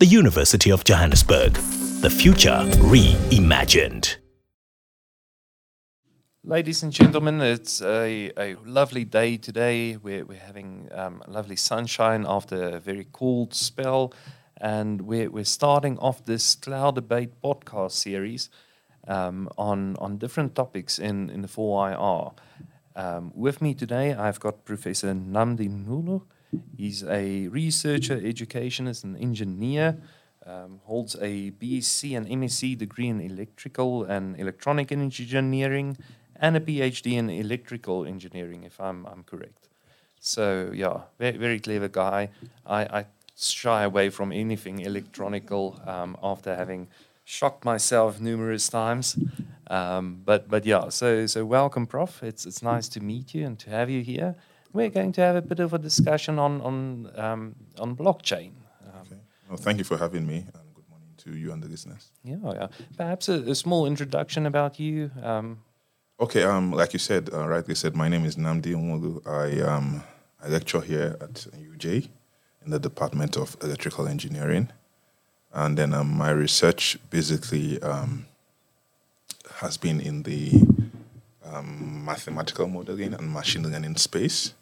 The University of Johannesburg. The future reimagined. Ladies and gentlemen, it's a, a lovely day today. We're, we're having um, lovely sunshine after a very cold spell. And we're, we're starting off this Cloud Debate podcast series um, on, on different topics in, in the 4IR. Um, with me today, I've got Professor Nnamdi Nwulu. He's a researcher, educationist, and engineer. Um, holds a BSc and MSc degree in electrical and electronic engineering, and a PhD in electrical engineering, if I'm I'm correct. So yeah, very very clever guy. I, I shy away from anything electronical um, after having shocked myself numerous times. Um, but but yeah, so so welcome, Prof. It's it's nice to meet you and to have you here. We're going to have a bit of a discussion on on um, on blockchain. Okay. Well, thank you for having me, and good morning to you and the listeners. Yeah, yeah. Perhaps a, a small introduction about you. Um, Okay, um, like you said, uh, rightly said, my name is Nnamdi Nwulu. I um, I lecture here at UJ in the Department of Electrical Engineering, and then um, my research basically um, has been in the um, mathematical modeling and machine learning space,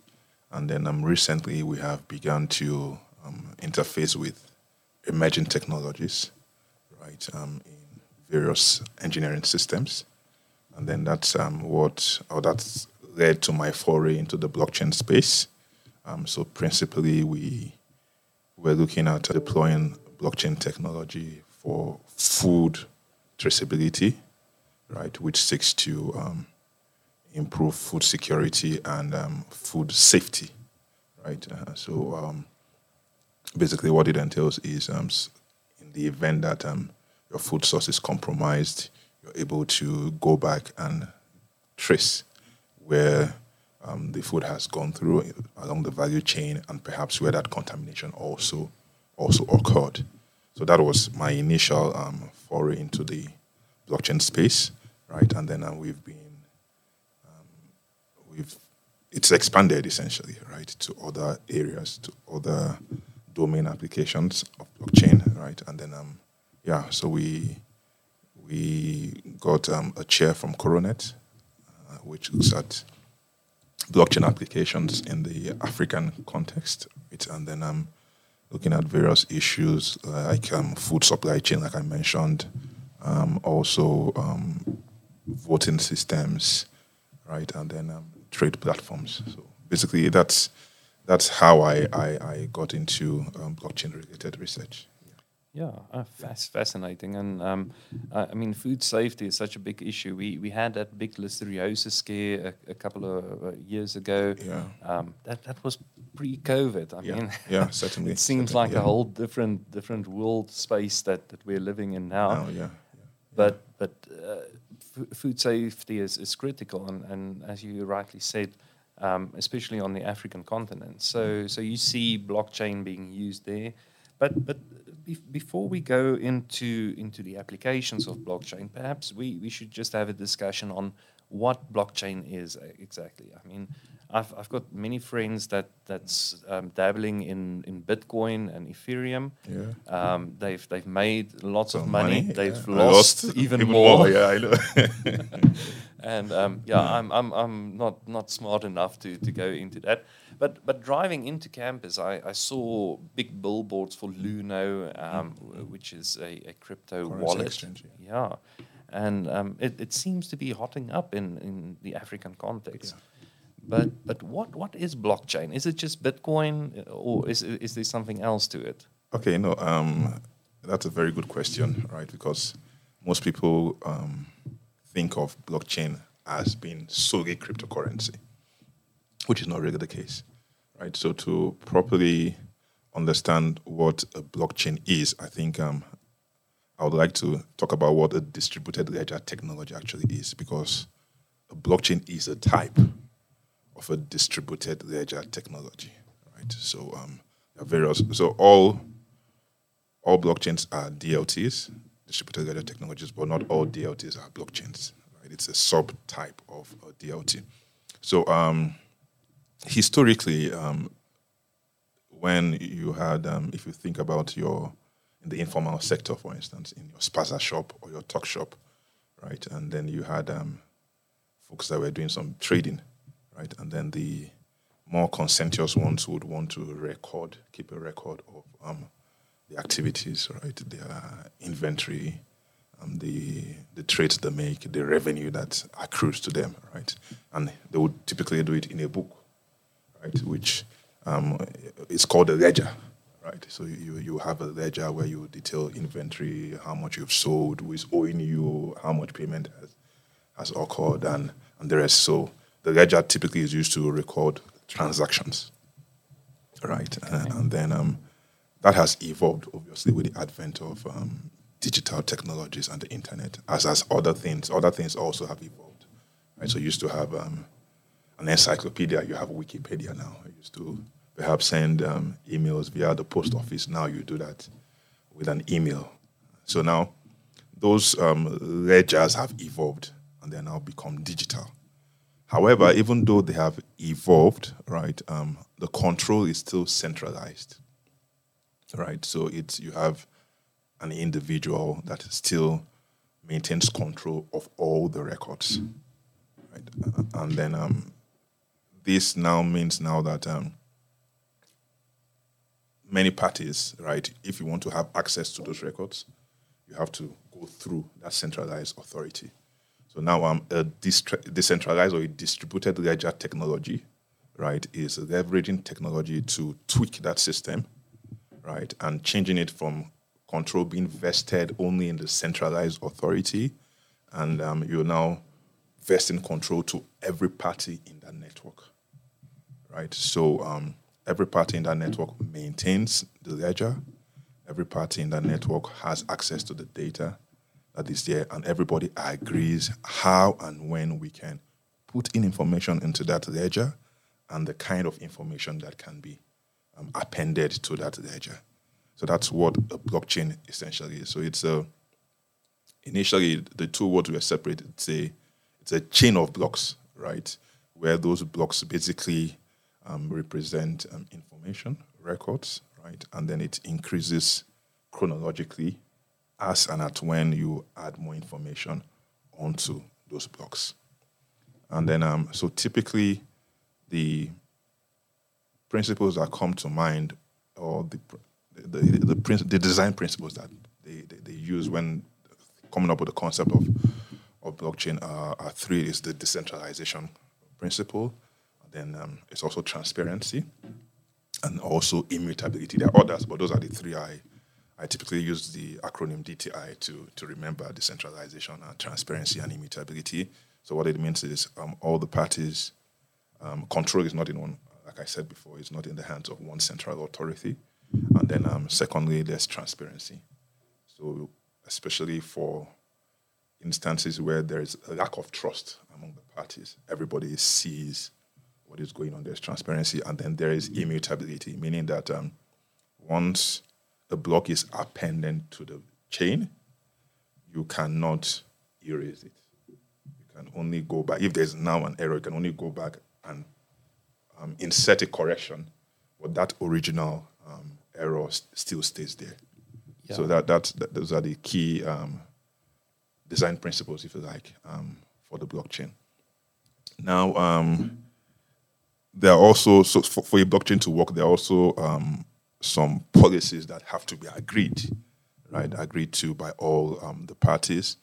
and then um, recently we have begun to um, interface with emerging technologies, right, um, in various engineering systems and then that's um, what or that's led to my foray into the blockchain space. Um, so principally, we were looking at deploying blockchain technology for food traceability, right, which seeks to um, improve food security and um, food safety, right. Uh, so um, basically, what it entails is um, in the event that your food source is compromised you're able to go back and trace where um, the food has gone through along the value chain and perhaps where that contamination also also occurred. So that was my initial um, foray into the blockchain space, right? And then uh, we've been um, we've it's expanded essentially, right, to other areas, to other domain applications of blockchain, right? And then um, yeah, so we we got um, a chair from Coronet, uh, which looks at blockchain applications in the African context, right? and then um, looking at various issues like um, food supply chain, like I mentioned, um, also um, voting systems, right, and then um, trade platforms. So basically, that's that's how I I, I got into blockchain related research. Yeah, uh, fascinating. And um, I mean, food safety is such a big issue. We we had that big listeriosis scare a, a couple of uh, years ago. Yeah. Um, that that was pre-COVID. I yeah. mean, yeah, certainly. it seems certainly, like yeah. a whole different different world space that, that we're living in now. Now, yeah. But but uh, food safety is, is critical, and, and as you rightly said. Um, especially on the African continent, so so you see blockchain being used there, but but before we go into into the applications of blockchain, perhaps we, we should just have a discussion on what blockchain is uh, exactly. I mean, I've I've got many friends that that's um, dabbling in, in Bitcoin and Ethereum. Yeah. Um, they've they've made lots Some of money. money, They've yeah. lost, Lost even, even more. more, yeah, I know. and um, yeah, I'm, I'm I'm not not smart enough to, to go into that. But but driving into campus, I, I saw big billboards for Luno, um, which is a, a crypto wallet. exchange, Yeah, and um, it, it seems to be hotting up in, in the African context. But but what, what is blockchain? Is it just Bitcoin, or is is there something else to it? Okay, no, um, that's a very good question, right? Because most people um, think of blockchain as being solely cryptocurrency, which is not really the case, right? So to properly understand what a blockchain is, I think um, I would like to talk about what a distributed ledger technology actually is, because a blockchain is a type of a distributed ledger technology, right? So um, various. So all all blockchains are DLTs, distributed ledger technologies, but not all DLTs are blockchains. Right? It's a subtype of a DLT. So um, historically, um, when you had, um, if you think about your in the informal sector, for instance, in your spaza shop or your tuck shop, right? And then you had um, folks that were doing some trading, right? And then the more conscientious ones would want to record, keep a record of um, the activities, right? Their inventory, um, the the trades they make, the revenue that accrues to them, right? And they would typically do it in a book, right? Which um, is called a ledger, right? So you you have a ledger where you detail inventory, how much you've sold, who is owing you, how much payment has has occurred, and and the rest. So the ledger typically is used to record transactions, right? Uh, and then um, that has evolved obviously with the advent of um, digital technologies and the internet, as as other things. Other things also have evolved, right? So you used to have um, an encyclopedia. You have Wikipedia now. You used to perhaps send um, emails via the post office. Now you do that with an email. So now those um, ledgers have evolved and they now become digital. However, even though they have evolved, right, um, the control is still centralized, right? So it's you have an individual that still maintains control of all the records, right? Uh, and then um, this now means now that um, many parties, right, if you want to have access to those records, you have to go through that centralized authority. So now um, a decentralized or a distributed ledger technology, right, is leveraging technology to tweak that system, right, and changing it from control being vested only in the centralized authority, and um, you're now vesting control to every party in that network, right? So um, every party in that network maintains the ledger. Every party in that network has access to the data that is there, and everybody agrees how and when we can put in information into that ledger and the kind of information that can be um, appended to that ledger. So that's what a blockchain essentially is. So it's a initially the two words were separated. It's a it's a chain of blocks, right? Where those blocks basically um, represent um, information, records, right? And then it increases chronologically as and at when you add more information onto those blocks. And then, um, so typically, the principles that come to mind, or the the the, the, the design principles that they, they, they, use when coming up with the concept of of blockchain are, are three: is the decentralization principle, then um, it's also transparency, and also immutability. There are others, but those are the three I I typically use the acronym DTI to, to remember decentralization, and transparency, and immutability. So what it means is um, all the parties, um, control is not in one, like I said before, it's not in the hands of one central authority. And then um, secondly, there's transparency. So especially for instances where there is a lack of trust among the parties, everybody sees what is going on. There's transparency, and then there is immutability, meaning that um, once the block is appended to the chain, you cannot erase it. You can only go back. If there's now an error, you can only go back and um, insert a correction, but that original um, error st- still stays there. Yeah. So that, that's, that, those are the key um, design principles, if you like, um, for the blockchain. Now, um, there are also so for, for, a blockchain to work, there are also um, some policies that have to be agreed, right? Agreed to by all um, the parties.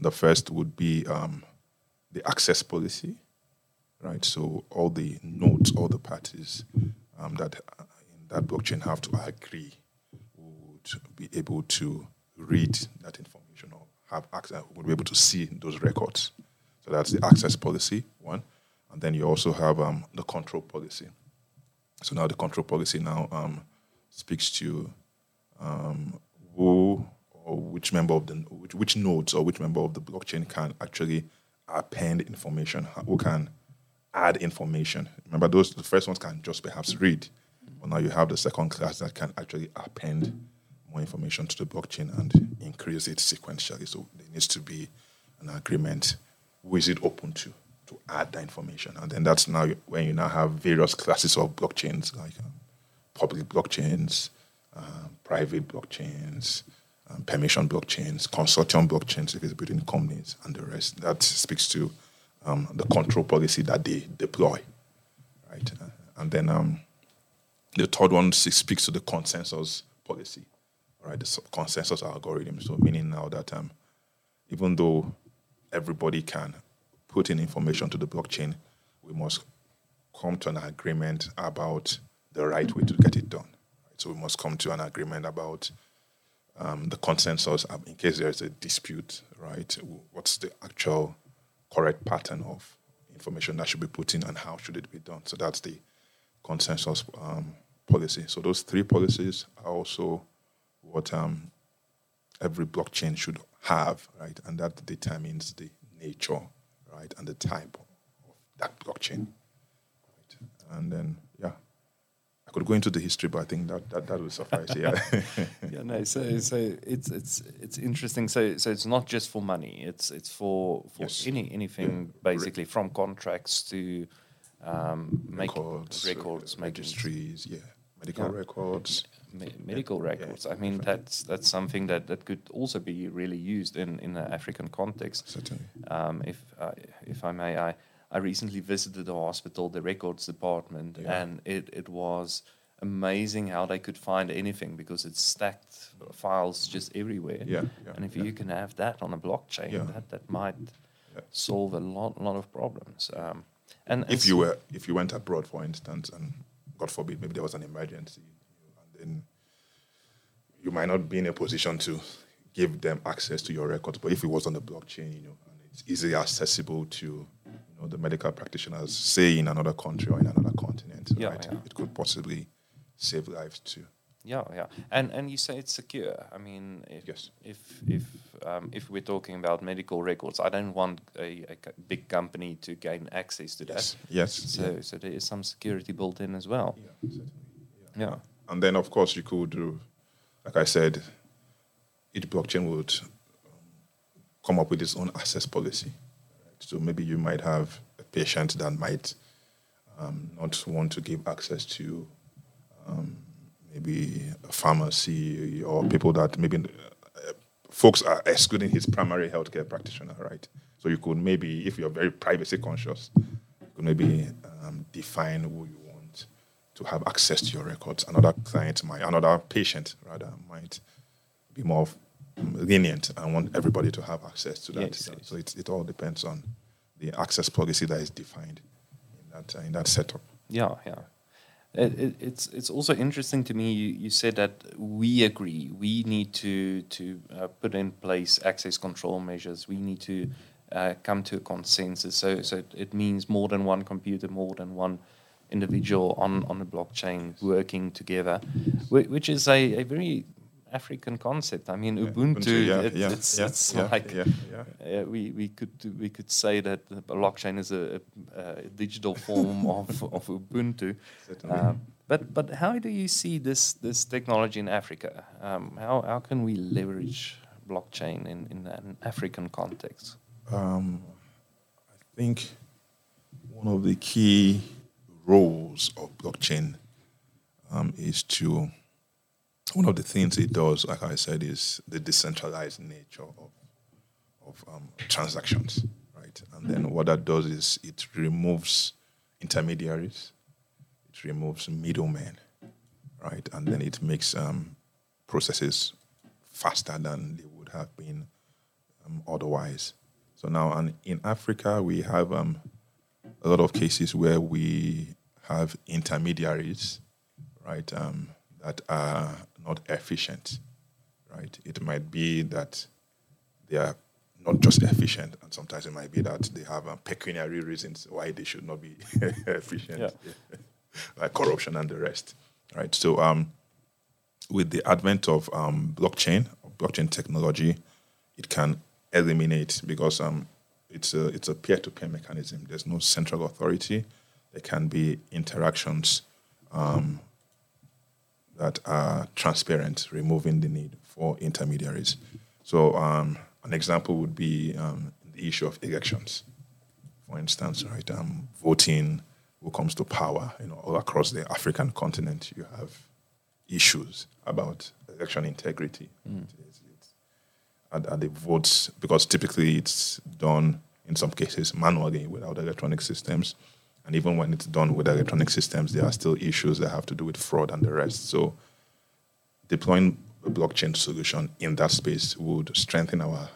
The first would be um, the access policy, right? So all the nodes, all the parties um, that uh, in that blockchain have to agree would be able to read that information or have access, would be able to see those records. So that's the access policy, one. And then you also have um, the control policy. So now the control policy now um, speaks to um, who or which member of the which, which nodes or which member of the blockchain can actually append information, who can add information. Remember, those the first ones can just perhaps read, but now you have the second class that can actually append more information to the blockchain and increase it sequentially. So there needs to be an agreement. Who is it open to to add the information? And then that's now when you now have various classes of blockchains like. Public blockchains, um, private blockchains, um, permission blockchains, consortium blockchains if it's between companies and the rest. That speaks to um, the control policy that they deploy, right? Uh, and then um, the third one speaks to the consensus policy, right? The consensus algorithm. So meaning now that um, even though everybody can put in information to the blockchain, we must come to an agreement about the right way to get it done. So we must come to an agreement about um, the consensus in case there is a dispute, right? What's the actual correct pattern of information that should be put in and how should it be done? So that's the consensus um, policy. So those three policies are also what um, every blockchain should have, right? And that determines the nature, right, and the type of that blockchain. Right? And then, yeah, could go into the history, but I think that that, that will suffice. Yeah. yeah. No. So so it's it's it's interesting. So so it's not just for money. It's it's for for yes. any anything yeah. basically from contracts to um, make records, records, uh, registries, yeah, medical yeah. records. Me- medical records. I mean, that's that's something that, that could also be really used in in an African context. Certainly. Um, if uh, if I may, I I recently visited the hospital, the records department, yeah. and it, it was amazing how they could find anything because it's stacked files just everywhere. Yeah, yeah and if yeah. you can have that on a blockchain, that, that might solve a lot lot of problems. Um, and if you were if you went abroad, for instance, and God forbid, maybe there was an emergency, and then you might not be in a position to give them access to your records. But if it was on the blockchain, you know, and it's easily accessible to know, the medical practitioners, say in another country or in another continent, yeah, right? Yeah. It could possibly save lives too. Yeah, yeah, and and you say it's secure. I mean, if yes. if if um, if we're talking about medical records, I don't want a, a big company to gain access to yes. that. Yes. So yeah. so there is some security built in as well. Yeah, certainly. Yeah. yeah. And then of course you could do, like I said, each blockchain would come up with its own access policy. So maybe you might have a patient that might um, not want to give access to um, maybe a pharmacy or people that maybe uh, folks are excluding his primary healthcare practitioner, right? So you could maybe, if you're very privacy conscious, you could maybe um, define who you want to have access to your records. Another client might, another patient rather, might be more lenient and want everybody to have access to that. So it, it all depends on the access policy that is defined in that uh, in that setup. Yeah, yeah. It, it, it's it's also interesting to me. You, you said that we agree we need to to uh, put in place access control measures. We need to uh, come to a consensus. So so it means more than one computer, more than one individual on on the blockchain working together, which is a, a very African concept. I mean, Ubuntu. yeah, it, yeah, it's, yeah, it's like uh, we we could we could say that blockchain is a, a, a digital form of, of Ubuntu. Um, but but how do you see this this technology in Africa? Um, how how can we leverage blockchain in in an African context? Um, I think one of the key roles of blockchain um, is to one of the things it does, like I said, is the decentralized nature of of um, transactions, right? And then what that does is it removes intermediaries, it removes middlemen, right? And then it makes um, processes faster than they would have been um, otherwise. So now, and in Africa, we have um, a lot of cases where we have intermediaries, right? Um, that are not efficient, right? It might be that they are not just efficient, and sometimes it might be that they have um, pecuniary reasons why they should not be efficient, yeah. like corruption and the rest, right? So, um, with the advent of um, blockchain, blockchain technology, it can eliminate because um, it's a it's a peer-to-peer mechanism. There's no central authority. There can be interactions um, that are transparent, removing the need for intermediaries. So, um, an example would be um, the issue of elections. For instance, right, um, voting who comes to power, you know, all across the African continent, you have issues about election integrity. It's, it's, at, at the votes, because typically it's done in some cases manually without electronic systems. And even when it's done with electronic systems, there are still issues that have to do with fraud and the rest. So deploying a blockchain solution in that space would strengthen our,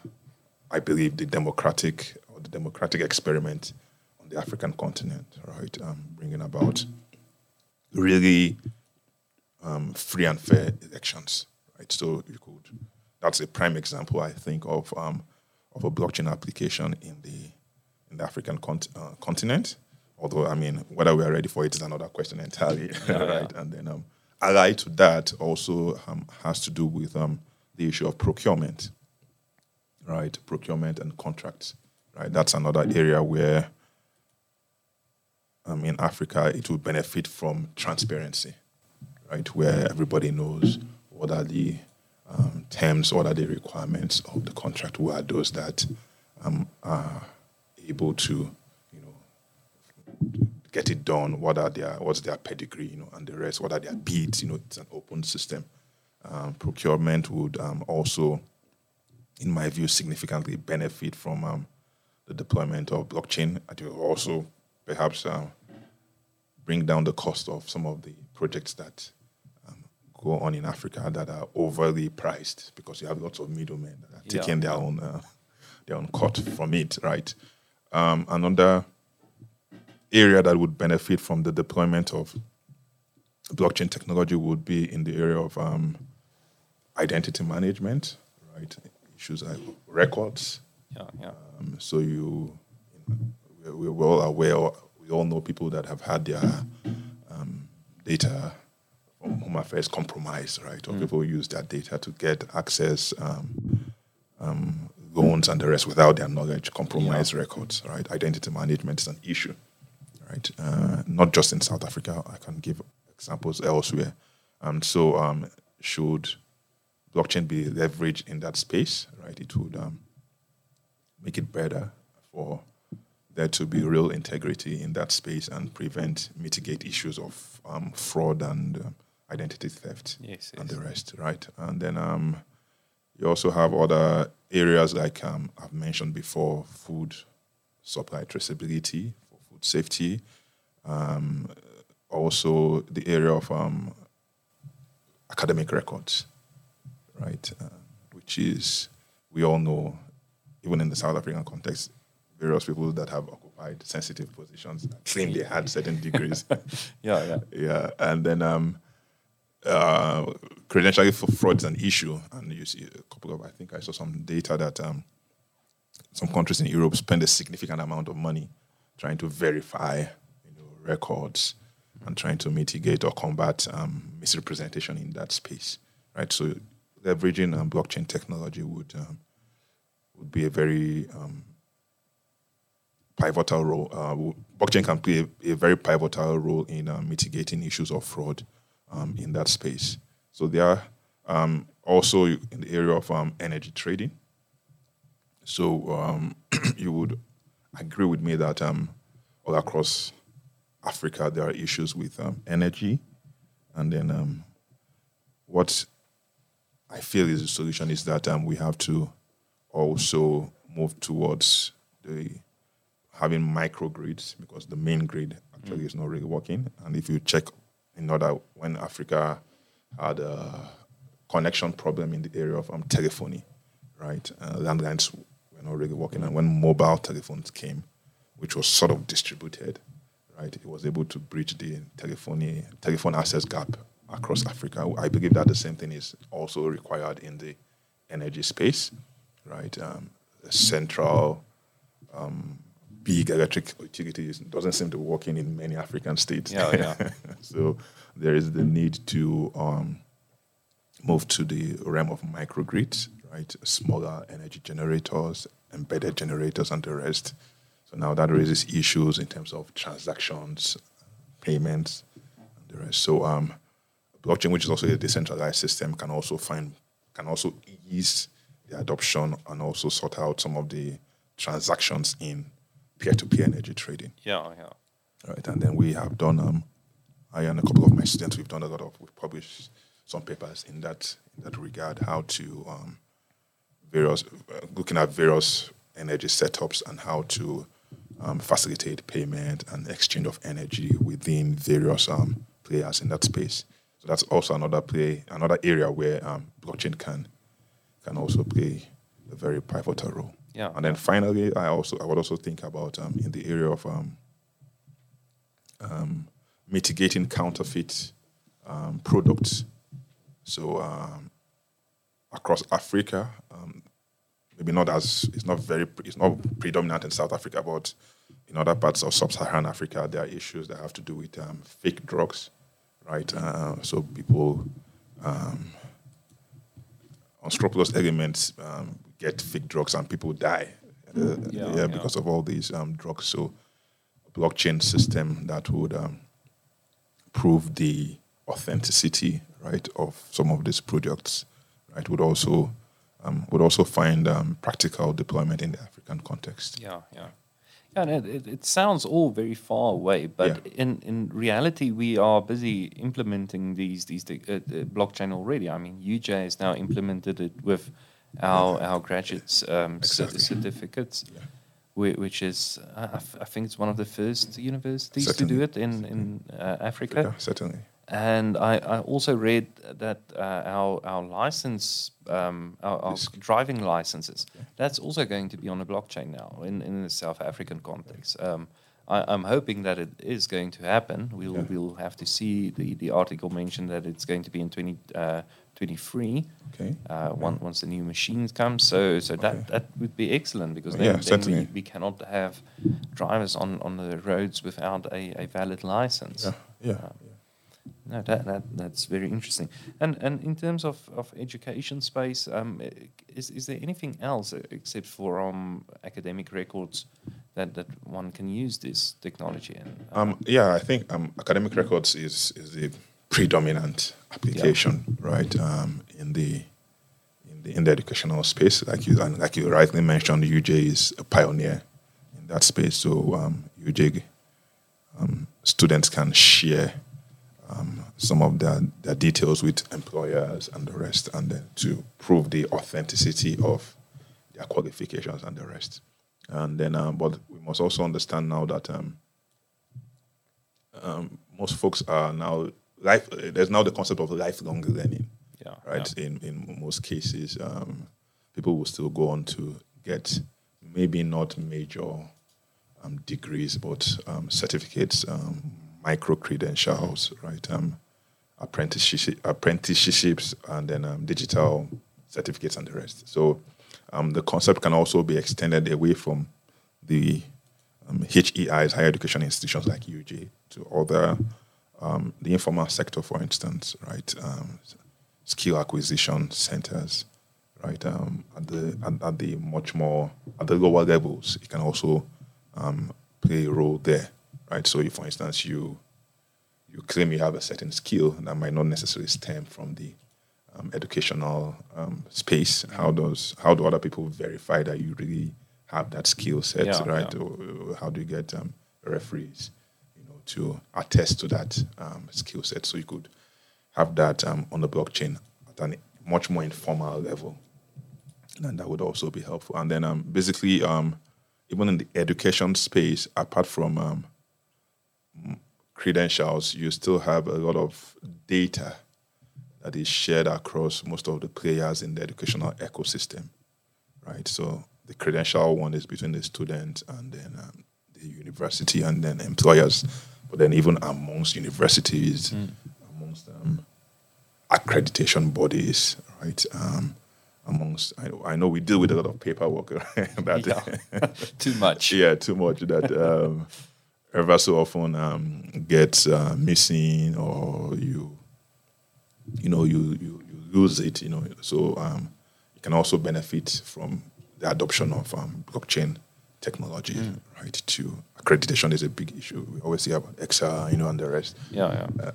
I believe, the democratic or the democratic experiment on the African continent, right? Um, bringing about really um, free and fair elections, right? So you could, that's a prime example, I think, of um, of a blockchain application in the in the African cont- uh, continent. Although, I mean, whether we are ready for it is another question entirely, right? And then um, allied to that also um, has to do with um, the issue of procurement, right? Procurement and contracts, right? That's another area where um, in Africa it will benefit from transparency, right? Where everybody knows what are the um, terms, what are the requirements of the contract, who are those that um, are able to, get it done, what are their, what's their pedigree, you know, and the rest, what are their bids, you know, it's an open system. Um, procurement would um, also, in my view, significantly benefit from um, the deployment of blockchain. It will also perhaps um, bring down the cost of some of the projects that um, go on in Africa that are overly priced because you have lots of middlemen that are Yeah. taking their own uh, their own cut from it, right? Um, another area that would benefit from the deployment of blockchain technology would be in the area of um, identity management, right? Issues like records. Yeah, yeah. Um, so you, we're, we're all aware, we all know people that have had their um, data from Home Affairs compromised, right? Or people use that data to get access, um, um, loans and the rest without their knowledge, compromise records, right? Identity management is an issue, right? Uh, not just in South Africa. I can give examples elsewhere. And so, um, should blockchain be leveraged in that space, right? It would um, make it better for there to be real integrity in that space and prevent, mitigate issues of um, fraud and um, identity theft Yes, and yes. the rest, right? And then um, you also have other areas like um, I've mentioned before, food supply traceability, safety. Um, also, the area of um, academic records, right? Uh, which is, we all know, even in the South African context, various people that have occupied sensitive positions claim they had certain degrees. Yeah, yeah. yeah, and then um, uh, credentialing for fraud is an issue, and you see a couple of. I think I saw some data that um, some countries in Europe spend a significant amount of money trying to verify, you know, records and trying to mitigate or combat um, misrepresentation in that space, right? So, leveraging um, blockchain technology would um, would be a very um, pivotal role. Uh, blockchain can play a, a very pivotal role in uh, mitigating issues of fraud um, in that space. So there are um, also in the area of energy trading. So you would agree with me that um, all across Africa there are issues with um, energy, and then um, what I feel is the solution is that um, we have to also move towards the having microgrids because the main grid actually is not really working. And if you check in order when Africa had a connection problem in the area of um, telephony, right? Uh, landlines not really working. And when mobile telephones came, which was sort of distributed, right, it was able to bridge the telephony telephone access gap across Africa. I believe that the same thing is also required in the energy space, right? Um, a central big electric utilities doesn't seem to be working in many African states. Yeah, yeah. so there is the need to um, move to the realm of microgrids, right? Smaller energy generators, embedded generators, and the rest. So now that raises issues in terms of transactions, payments, and the rest. So um, blockchain, which is also a decentralized system, can also find can also ease the adoption and also sort out some of the transactions in peer-to-peer energy trading. Yeah, yeah. Right, and then we have done um, I and a couple of my students, we've done a lot of, we've published some papers in that in that regard, how to um, various looking at various energy setups and how to um, facilitate payment and exchange of energy within various um, players in that space. So that's also another play, another area where um, blockchain can can also play a very pivotal role. Yeah. And then finally, I also I would also think about um, in the area of um, um, mitigating counterfeit um, products. So um, across Africa, um, maybe not as it's not very it's not predominant in South Africa, but in other parts of sub-Saharan Africa, there are issues that have to do with um, fake drugs, right? Uh, so people um, unscrupulous elements um, get fake drugs and people die. Uh, Yeah, yeah, yeah. because of all these um, drugs. So, a blockchain system that would um, prove the authenticity, right, of some of these products, right, would also um, would also find um, practical deployment in the African context. Yeah, yeah. Yeah, and it, it, sounds all very far away, but Yeah. in, in reality, we are busy implementing these these uh, uh, blockchain already. I mean, UJ has now implemented it with our our graduates um, Exactly. certificates, Yeah. which is I, I f- I think it's one of the first universities to do it in in uh, Africa. Yeah, certainly. And I, I also read that uh, our our license, um, our, our driving licenses, that's also going to be on the blockchain now in, in the South African context. Um, I, I'm hoping that it is going to happen. We'll Yeah. we'll have to see. The, the article mentioned that it's going to be in 20, uh, Okay. uh, one, once the new machines come. So so that, Okay. that would be excellent because then, Yeah, then we, we cannot have drivers on, on the roads without a, a valid license. Yeah, yeah. Uh, no, that, that that's very interesting. And and in terms of, of education space, um, is is there anything else uh, except for um, academic records that, that one can use this technology in? Um, yeah, I think um, academic records is is the predominant application, right? Um, in the in the in the educational space, like you and like you rightly mentioned, UJ is a pioneer in that space. So um, UJ um, students can share um, some of their, their details with employers and the rest, and then to prove the authenticity of their qualifications and the rest. And then, um, but we must also understand now that um, um, most folks are now life. There's now the concept of lifelong learning, yeah, right? In in most cases, um, people will still go on to get maybe not major um, degrees, but um, certificates, um, micro credentials, right? Um, apprenticeship, apprenticeships, and then um, digital certificates and the rest. So um, the concept can also be extended away from the um, HEIs, higher education institutions like UJ, to other um, the informal sector, for instance, right? Um, skill acquisition centers, right? Um, at the at, at the much more at the lower levels, it can also um, play a role there, right? So, if, for instance, you you claim you have a certain skill that might not necessarily stem from the um, educational um, space. How does how do other people verify that you really have that skill set, Yeah, right? yeah. Or, or how do you get um, referees, you know, to attest to that um, skill set? So you could have that um, on the blockchain at a much more informal level, and that would also be helpful. And then um, basically, um, even in the education space, apart from um, credentials, you still have a lot of data that is shared across most of the players in the educational ecosystem, right? So the credential one is between the student and then um, the university and then employers, but then even amongst universities, amongst um, accreditation bodies, right? Um, amongst, I, I know we deal with a lot of paperwork that Yeah. Too much. yeah, too much that um, ever so often um, gets uh, missing or you, you know, you, you, you lose it, you know. So um, you can also benefit from the adoption of um, blockchain technology, right? To accreditation is a big issue. We always hear about ECSA, you know, and the rest Yeah, yeah.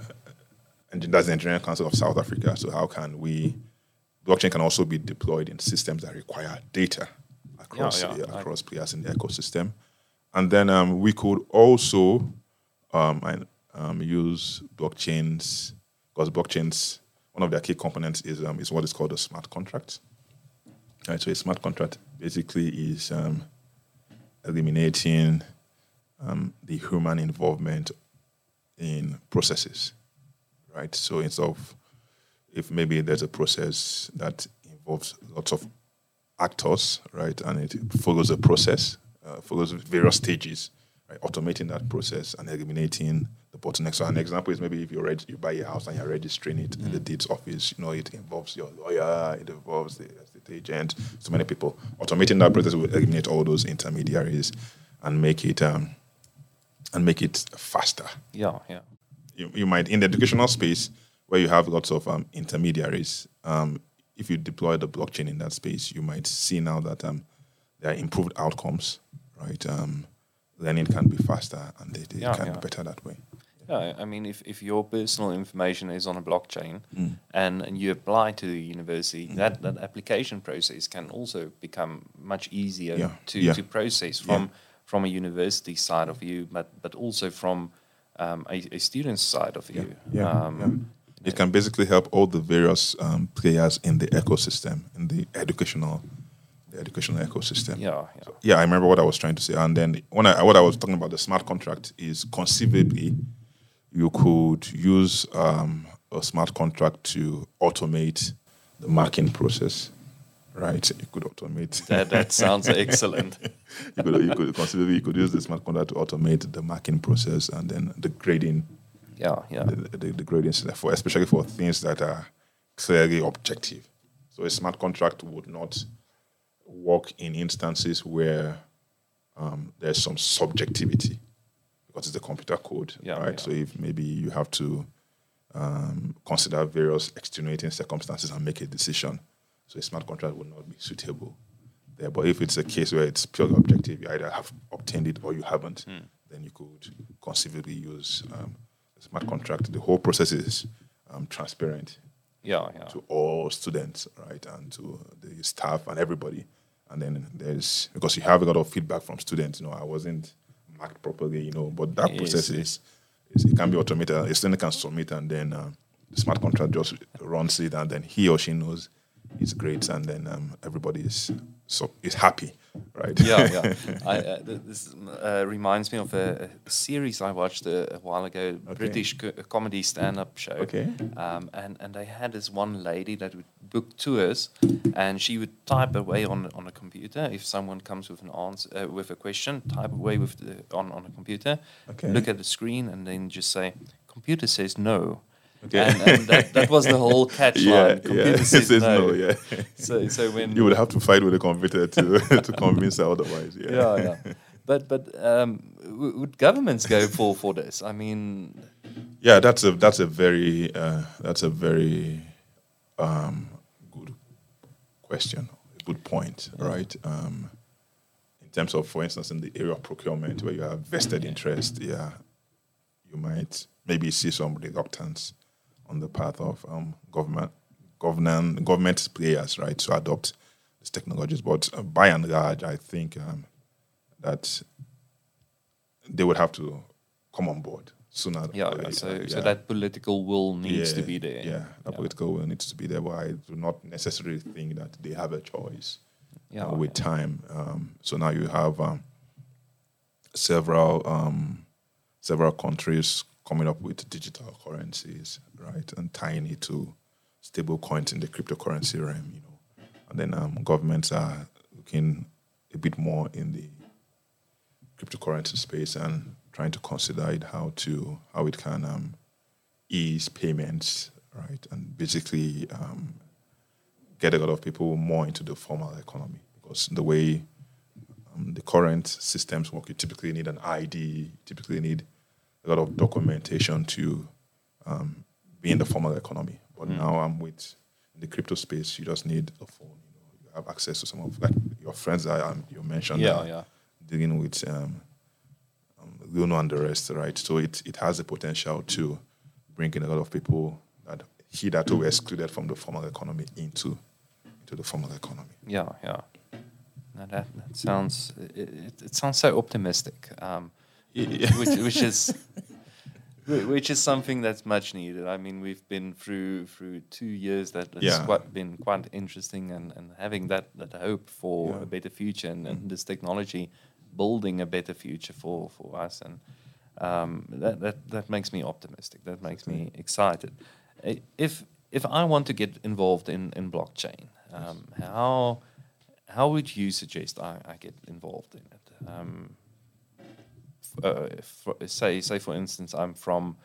and that's the Engineering Council of South Africa. So how can we? Blockchain can also be deployed in systems that require data across yeah, yeah, I- across players in the ecosystem, and then um, we could also um, um, use blockchains because blockchains one of their key components is um, is what is called a smart contract. Right, so a smart contract basically is um, eliminating um, the human involvement in processes, right? So instead of if maybe there's a process that involves lots of actors, right, and it follows a process, uh, follows various stages, right, automating that process and eliminating the bottlenecks. So an example is maybe if you reg- you buy a house and you're registering it in the deeds office, you know, it involves your lawyer, it involves the estate agent, so many people. Automating that process will eliminate all those intermediaries and make it um, and make it faster. Yeah, yeah. You, you might in the educational space where you have lots of um, intermediaries. Um, if you deploy the blockchain in that space, you might see now that um, there are improved outcomes, right? Um, learning can be faster and they, they Yeah, can yeah. be better that way. Yeah, I mean, if, if your personal information is on a blockchain Mm. and, and you apply to the university, that, that application process can also become much easier Yeah, to, yeah. to process from from a university side of you, but but also from um, a, a student's side of you. Yeah, um. It can basically help all the various um, players in the ecosystem, in the educational, the educational ecosystem. Yeah, yeah. yeah, I remember what I was trying to say. And then when I what I was talking about the smart contract is conceivably you could use um, a smart contract to automate the marking process, right? You could automate. That, that sounds excellent. you could you could conceivably you could use the smart contract to automate the marking process and then the grading, Yeah, yeah. the, the, the grading for especially for things that are clearly objective. So a smart contract would not work in instances where um, there's some subjectivity because it's the computer code, Yeah, right? yeah. So if maybe you have to um, consider various extenuating circumstances and make a decision, so a smart contract would not be suitable there. But if it's a case where it's purely objective, you either have obtained it or you haven't, Hmm. then you could conceivably use um, a smart contract. The whole process is um, transparent Yeah, yeah. to all students, right, and to the staff and everybody. And then there's because you have a lot of feedback from students. You know, I wasn't marked properly. You know, but that Yes, process is, is it can be automated. A student can submit, and then um, the smart contract just runs it, and then he or she knows it's great, and then um, everybody is so is happy, right? yeah, yeah. I, uh, this uh, reminds me of a, a series I watched a, a while ago, British co- comedy stand-up show. Okay. Um, and and they had this one lady that would book tours, and she would type away on on a computer if someone comes with an answer uh, with a question, type away with the on on a computer, Okay. look at the screen, and then just say, "Computer says no." Okay. And, and that, that was the whole catch yeah, line. yeah. Computer It says, says no. no, yeah. So so when You would have to fight with the computer to to convince her otherwise. Yeah, yeah, yeah. But but um, w- would governments go for for this? I mean, Yeah, that's a that's a very uh, that's a very um, good question, good point, right? Um, in terms of, for instance, in the area of procurement, where you have vested interest, yeah, you might maybe see some reluctance on the path of um, government government government players, right, to adopt these technologies. But uh, by and large, I think um, that they would have to come on board sooner. yeah. or yeah, later, So so that political will needs to be there. Yeah, that political will needs to be there, but I do not necessarily think that they have a choice Yeah, uh, with time. Um, so now you have um, several um, several countries coming up with digital currencies, right, and tying it to stable coins in the cryptocurrency realm, you know, and then um, governments are looking a bit more in the cryptocurrency space and trying to consider it how to how it can um, ease payments, right, and basically um, get a lot of people more into the formal economy. Because the way um, the current systems work, you typically need an ID, typically need a lot of documentation to um, be in the formal economy. But now I'm with the crypto space, you just need a phone. You know, you have access to some of like your friends that um, you mentioned. Yeah, yeah. Dealing with um, um, Luno and the rest, right? So it it has the potential to bring in a lot of people that hitherto were excluded from the formal economy into into the formal economy. Yeah, yeah. No, that, that sounds it, it, it sounds so optimistic. Um, which which is Which is something that's much needed. I mean, we've been through through two years that has Yeah. quite been quite interesting, and, and having that, that hope for Yeah. a better future and, and this technology building a better future for, for us, and um, that, that that makes me optimistic. That makes me excited. If if I want to get involved in in blockchain, um, how how would you suggest I, I get involved in it? Um, uh, for, say say for instance I'm from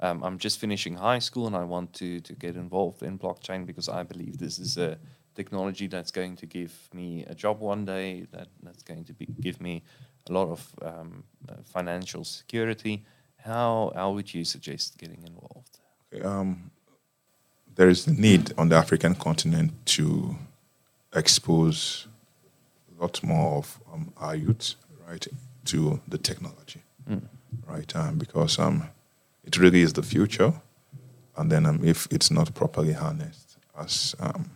um, I'm just finishing high school and I want to to get involved in blockchain because I believe this is a technology that's going to give me a job one day that that's going to be, give me a lot of um, uh, financial security. How how would you suggest getting involved? um, there is a need on the African continent to expose a lot more of um, our youth, right, to the technology, right, um, because um, it really is the future, and then um, if it's not properly harnessed, as um,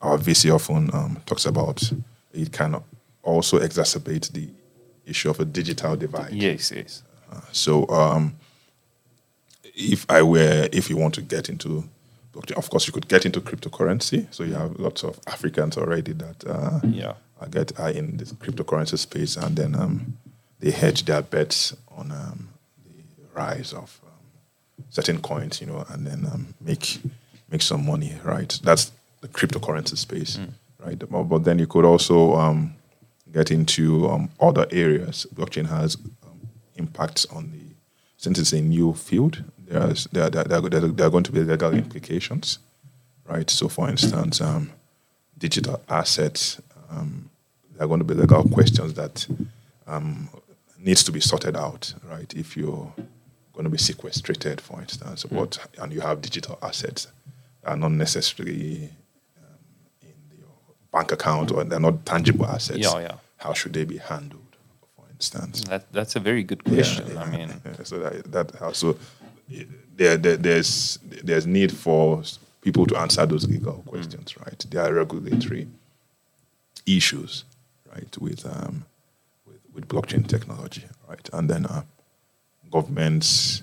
our VC often um, talks about, it can also exacerbate the issue of a digital divide. Yes, yes. Uh, so um, if I were, if you want to get into of course you could get into cryptocurrency. So you have lots of Africans already that uh, Yeah. get are in this cryptocurrency space, and then um, they hedge their bets on um, the rise of um, certain coins, you know, and then um, make make some money. Right, that's the cryptocurrency space, right? But, but then you could also um, get into um, other areas. Blockchain has um, impacts on the since it's a new field. There there, there, there, there are going to be legal implications, right? So, for instance, um, digital assets. Um, there are going to be legal questions that um, needs to be sorted out, right? If you're going to be sequestrated, for instance, what and you have digital assets that are not necessarily um, in your bank account or they're not tangible assets. Yeah, yeah. How should they be handled, for instance? That that's a very good question. I mean, Yeah, so that, that also there, there there's there's need for people to answer those legal questions, right? There are regulatory issues, right, with um, with, with blockchain technology, right, and then uh, governments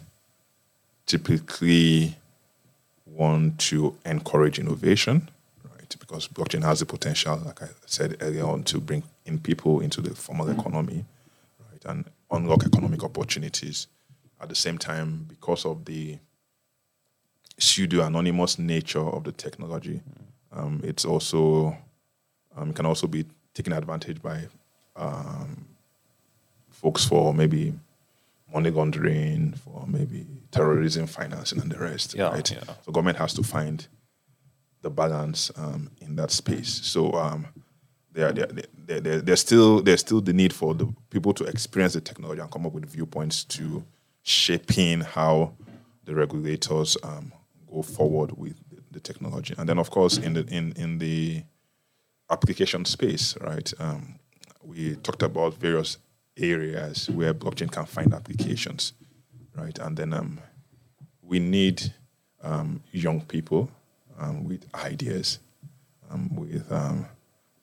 typically want to encourage innovation, right? Because blockchain has the potential, like I said earlier on, to bring in people into the formal economy, right, and unlock economic opportunities. At the same time, because of the pseudo anonymous nature of the technology, um, it's also um, it can also be taken advantage by um, folks for maybe money laundering, for maybe terrorism financing, and the rest. Yeah, right? yeah. So government has to find the balance um, in that space. So um, there, there, there, there, there's still there's still the need for the people to experience the technology and come up with viewpoints to shaping how the regulators um, go forward with the, technology. And then, of course, in the in in the application space, right? Um, we talked about various areas where blockchain can find applications, right? And then um, we need um, young people um, with ideas, um, with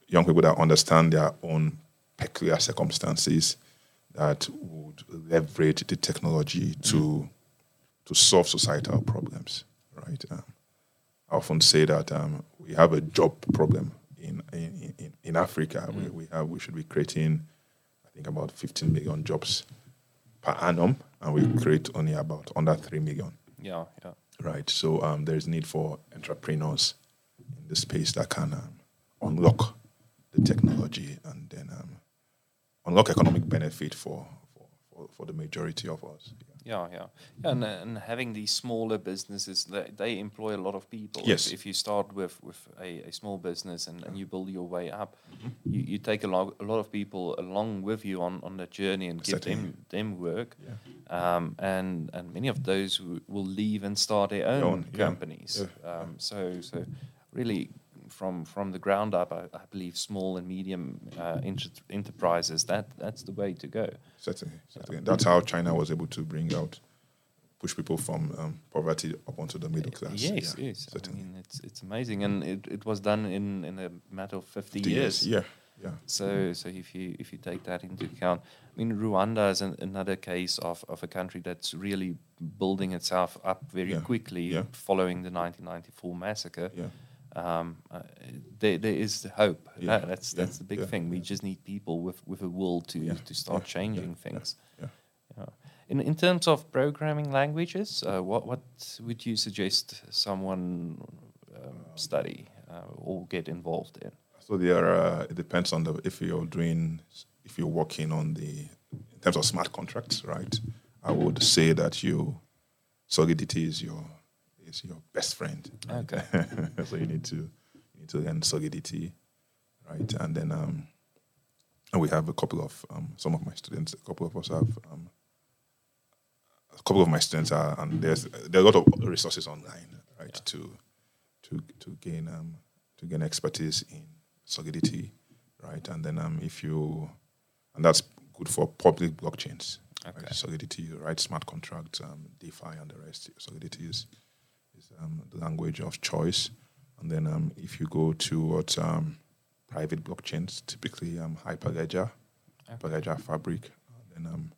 young people that understand their own peculiar circumstances, that would leverage the technology to to solve societal problems, right? Um, I often say that um, we have a job problem in in, in, in Africa. We, we have we should be creating, I think, about 15 million jobs per annum, and we create only about under three million yeah, yeah. right? So um, there's need for entrepreneurs in the space that can um, unlock the technology and then um, unlock economic benefit for, for, for, the majority of us. Yeah, yeah, yeah, and, and having these smaller businesses, they, they employ a lot of people. If- Yes. If, you start with with a, a small business and, and you build your way up, Mm-hmm. you, you take a lot a lot of people along with you on, on that journey and give them them work. Yeah. Um, and and many of those will leave and start their own, own, companies. yeah, Um, so so really. From from the ground up, I, I believe small and medium uh, inter- enterprises that that's the way to go. Certainly, certainly. That's how China was able to bring out, push people from um, poverty up onto the middle class. Yes, Yeah, yes. I Certainly. mean, it's it's amazing, and it, it was done in, in a matter of fifty 50 years. Yeah, Yeah. So, so if you if you take that into account, I mean, Rwanda is an, another case of, of a country that's really building itself up very Yeah. quickly Yeah. following the 1994 massacre. Yeah. Um, uh, there, there is hope. Yeah. That- that's Yeah. that's the big Yeah. thing. We just need people with, with a will to Yeah. to start Yeah. changing Yeah. things. Yeah. Yeah. In in terms of programming languages, uh, what what would you suggest someone um, study uh, or get involved in? So there, uh, it depends on the if you're doing if you're working on the in terms of smart contracts, right? I would say that you Solidity is your is your best friend. Okay. so you need to you need to learn Solidity, right? And then um, and we have a couple of um, some of my students. A couple of us have um, a couple of my students are, and there's there are a lot of resources online, right? To to to gain um, to gain expertise in Solidity, right? And then um, if you and that's good for public blockchains. Okay. Right? Solidity, right? Smart contracts, um, DeFi, and the rest. Solidity is is um, the language of choice. And then um, if you go towards um, private blockchains, typically um, Hyperledger, Hyperledger Fabric, and then um,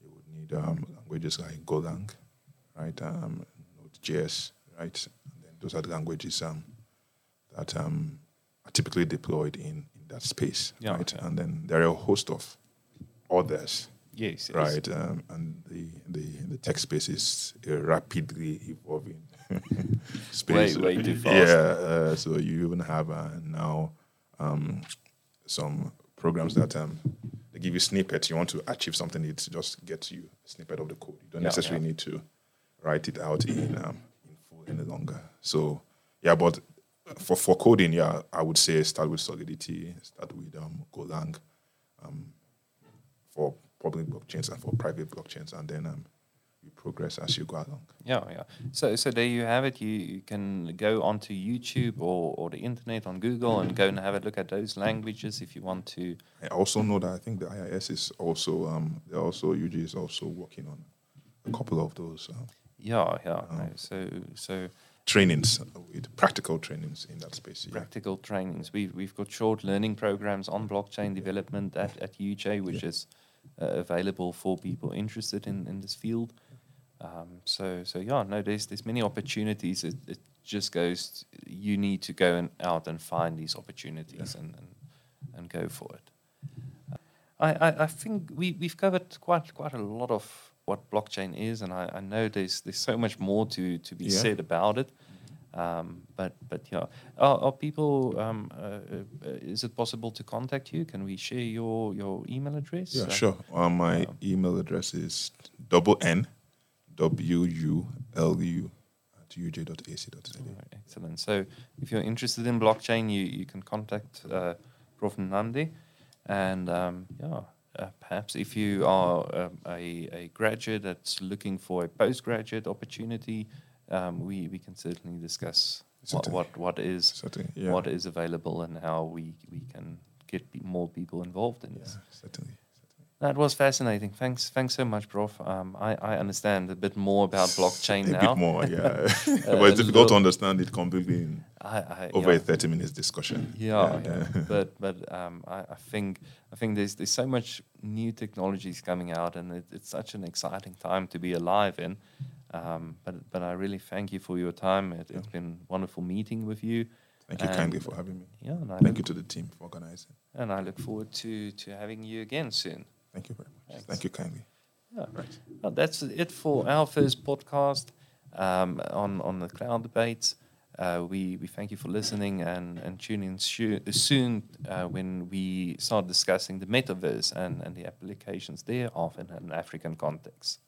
you would need um, languages like Golang, right? Um, Node.js, right? And then those are the languages um, that um, are typically deployed in, in that space, Yeah, right? yeah. And then there are a host of others Yes. yes. right? Um, and the, the the tech space is a rapidly evolving space. way too fast. Yeah. Uh, so you even have uh, now um, some programs that um, they give you snippets. You want to achieve something, it just gets you a snippet of the code. You don't Yeah, necessarily yeah. need to write it out in um, in full any longer. So yeah, but for for coding, yeah, I would say start with Solidity, start with um, Golang um, for public blockchains and for private blockchains, and then um, progress as you go along. Yeah, yeah. So, so there you have it. You, you can go onto YouTube or, or the internet on Google and go and have a look at those languages if you want to. I also know that I think the IIS is also um, also UJ is also working on a couple of those um, Yeah, yeah. no, so, so trainings with practical trainings in that space. Yeah. practical trainings. We've we've got short learning programs on blockchain development at, at UJ, which is uh, available for people interested in, in this field. Um, so so yeah, no, there's there's many opportunities. It, it just goes. You need to go and out and find these opportunities and, and and go for it. I, I, I think we, we've covered quite quite a lot of what blockchain is, and I, I know there's there's so much more to, to be Yeah. said about it. Um, but but yeah, are, are people? Um, uh, uh, is it possible to contact you? Can we share your your email address? Yeah, Uh, sure. Uh, my email address is double N W U L U at uj.ac.za. Alright, Excellent. So if you're interested in blockchain, you, you can contact uh, Prof. Nnamdi. And um, yeah, uh, perhaps if you are um, a, a graduate that's looking for a postgraduate opportunity, um, we, we can certainly discuss what, what, what is yeah. what is available and how we, we can get more people involved in Yeah, this. certainly. That was fascinating. Thanks, thanks so much, Prof. Um, I, I understand a bit more about blockchain A now. A bit more, yeah. Uh, but it's difficult to understand it completely in I, I, over yeah. a 30 minutes discussion. Yeah, yeah. but but um, I, I think I think there's there's so much new technologies coming out, and it, it's such an exciting time to be alive in. Um, but but I really thank you for your time. It, It's been wonderful meeting with you. Thank you And, kindly for having me. Yeah, and I Thank look, you to the team for organizing. and I look forward to to having you again soon. Thank you very much. Thanks. Thank you kindly. Yeah. Well, that's it for our first podcast um, on on the cloud debates. Uh, we we thank you for listening and and tune in shu- soon uh, when we start discussing the metaverse and and the applications thereof in an African context.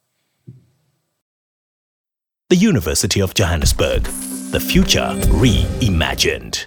The University of Johannesburg. The future reimagined.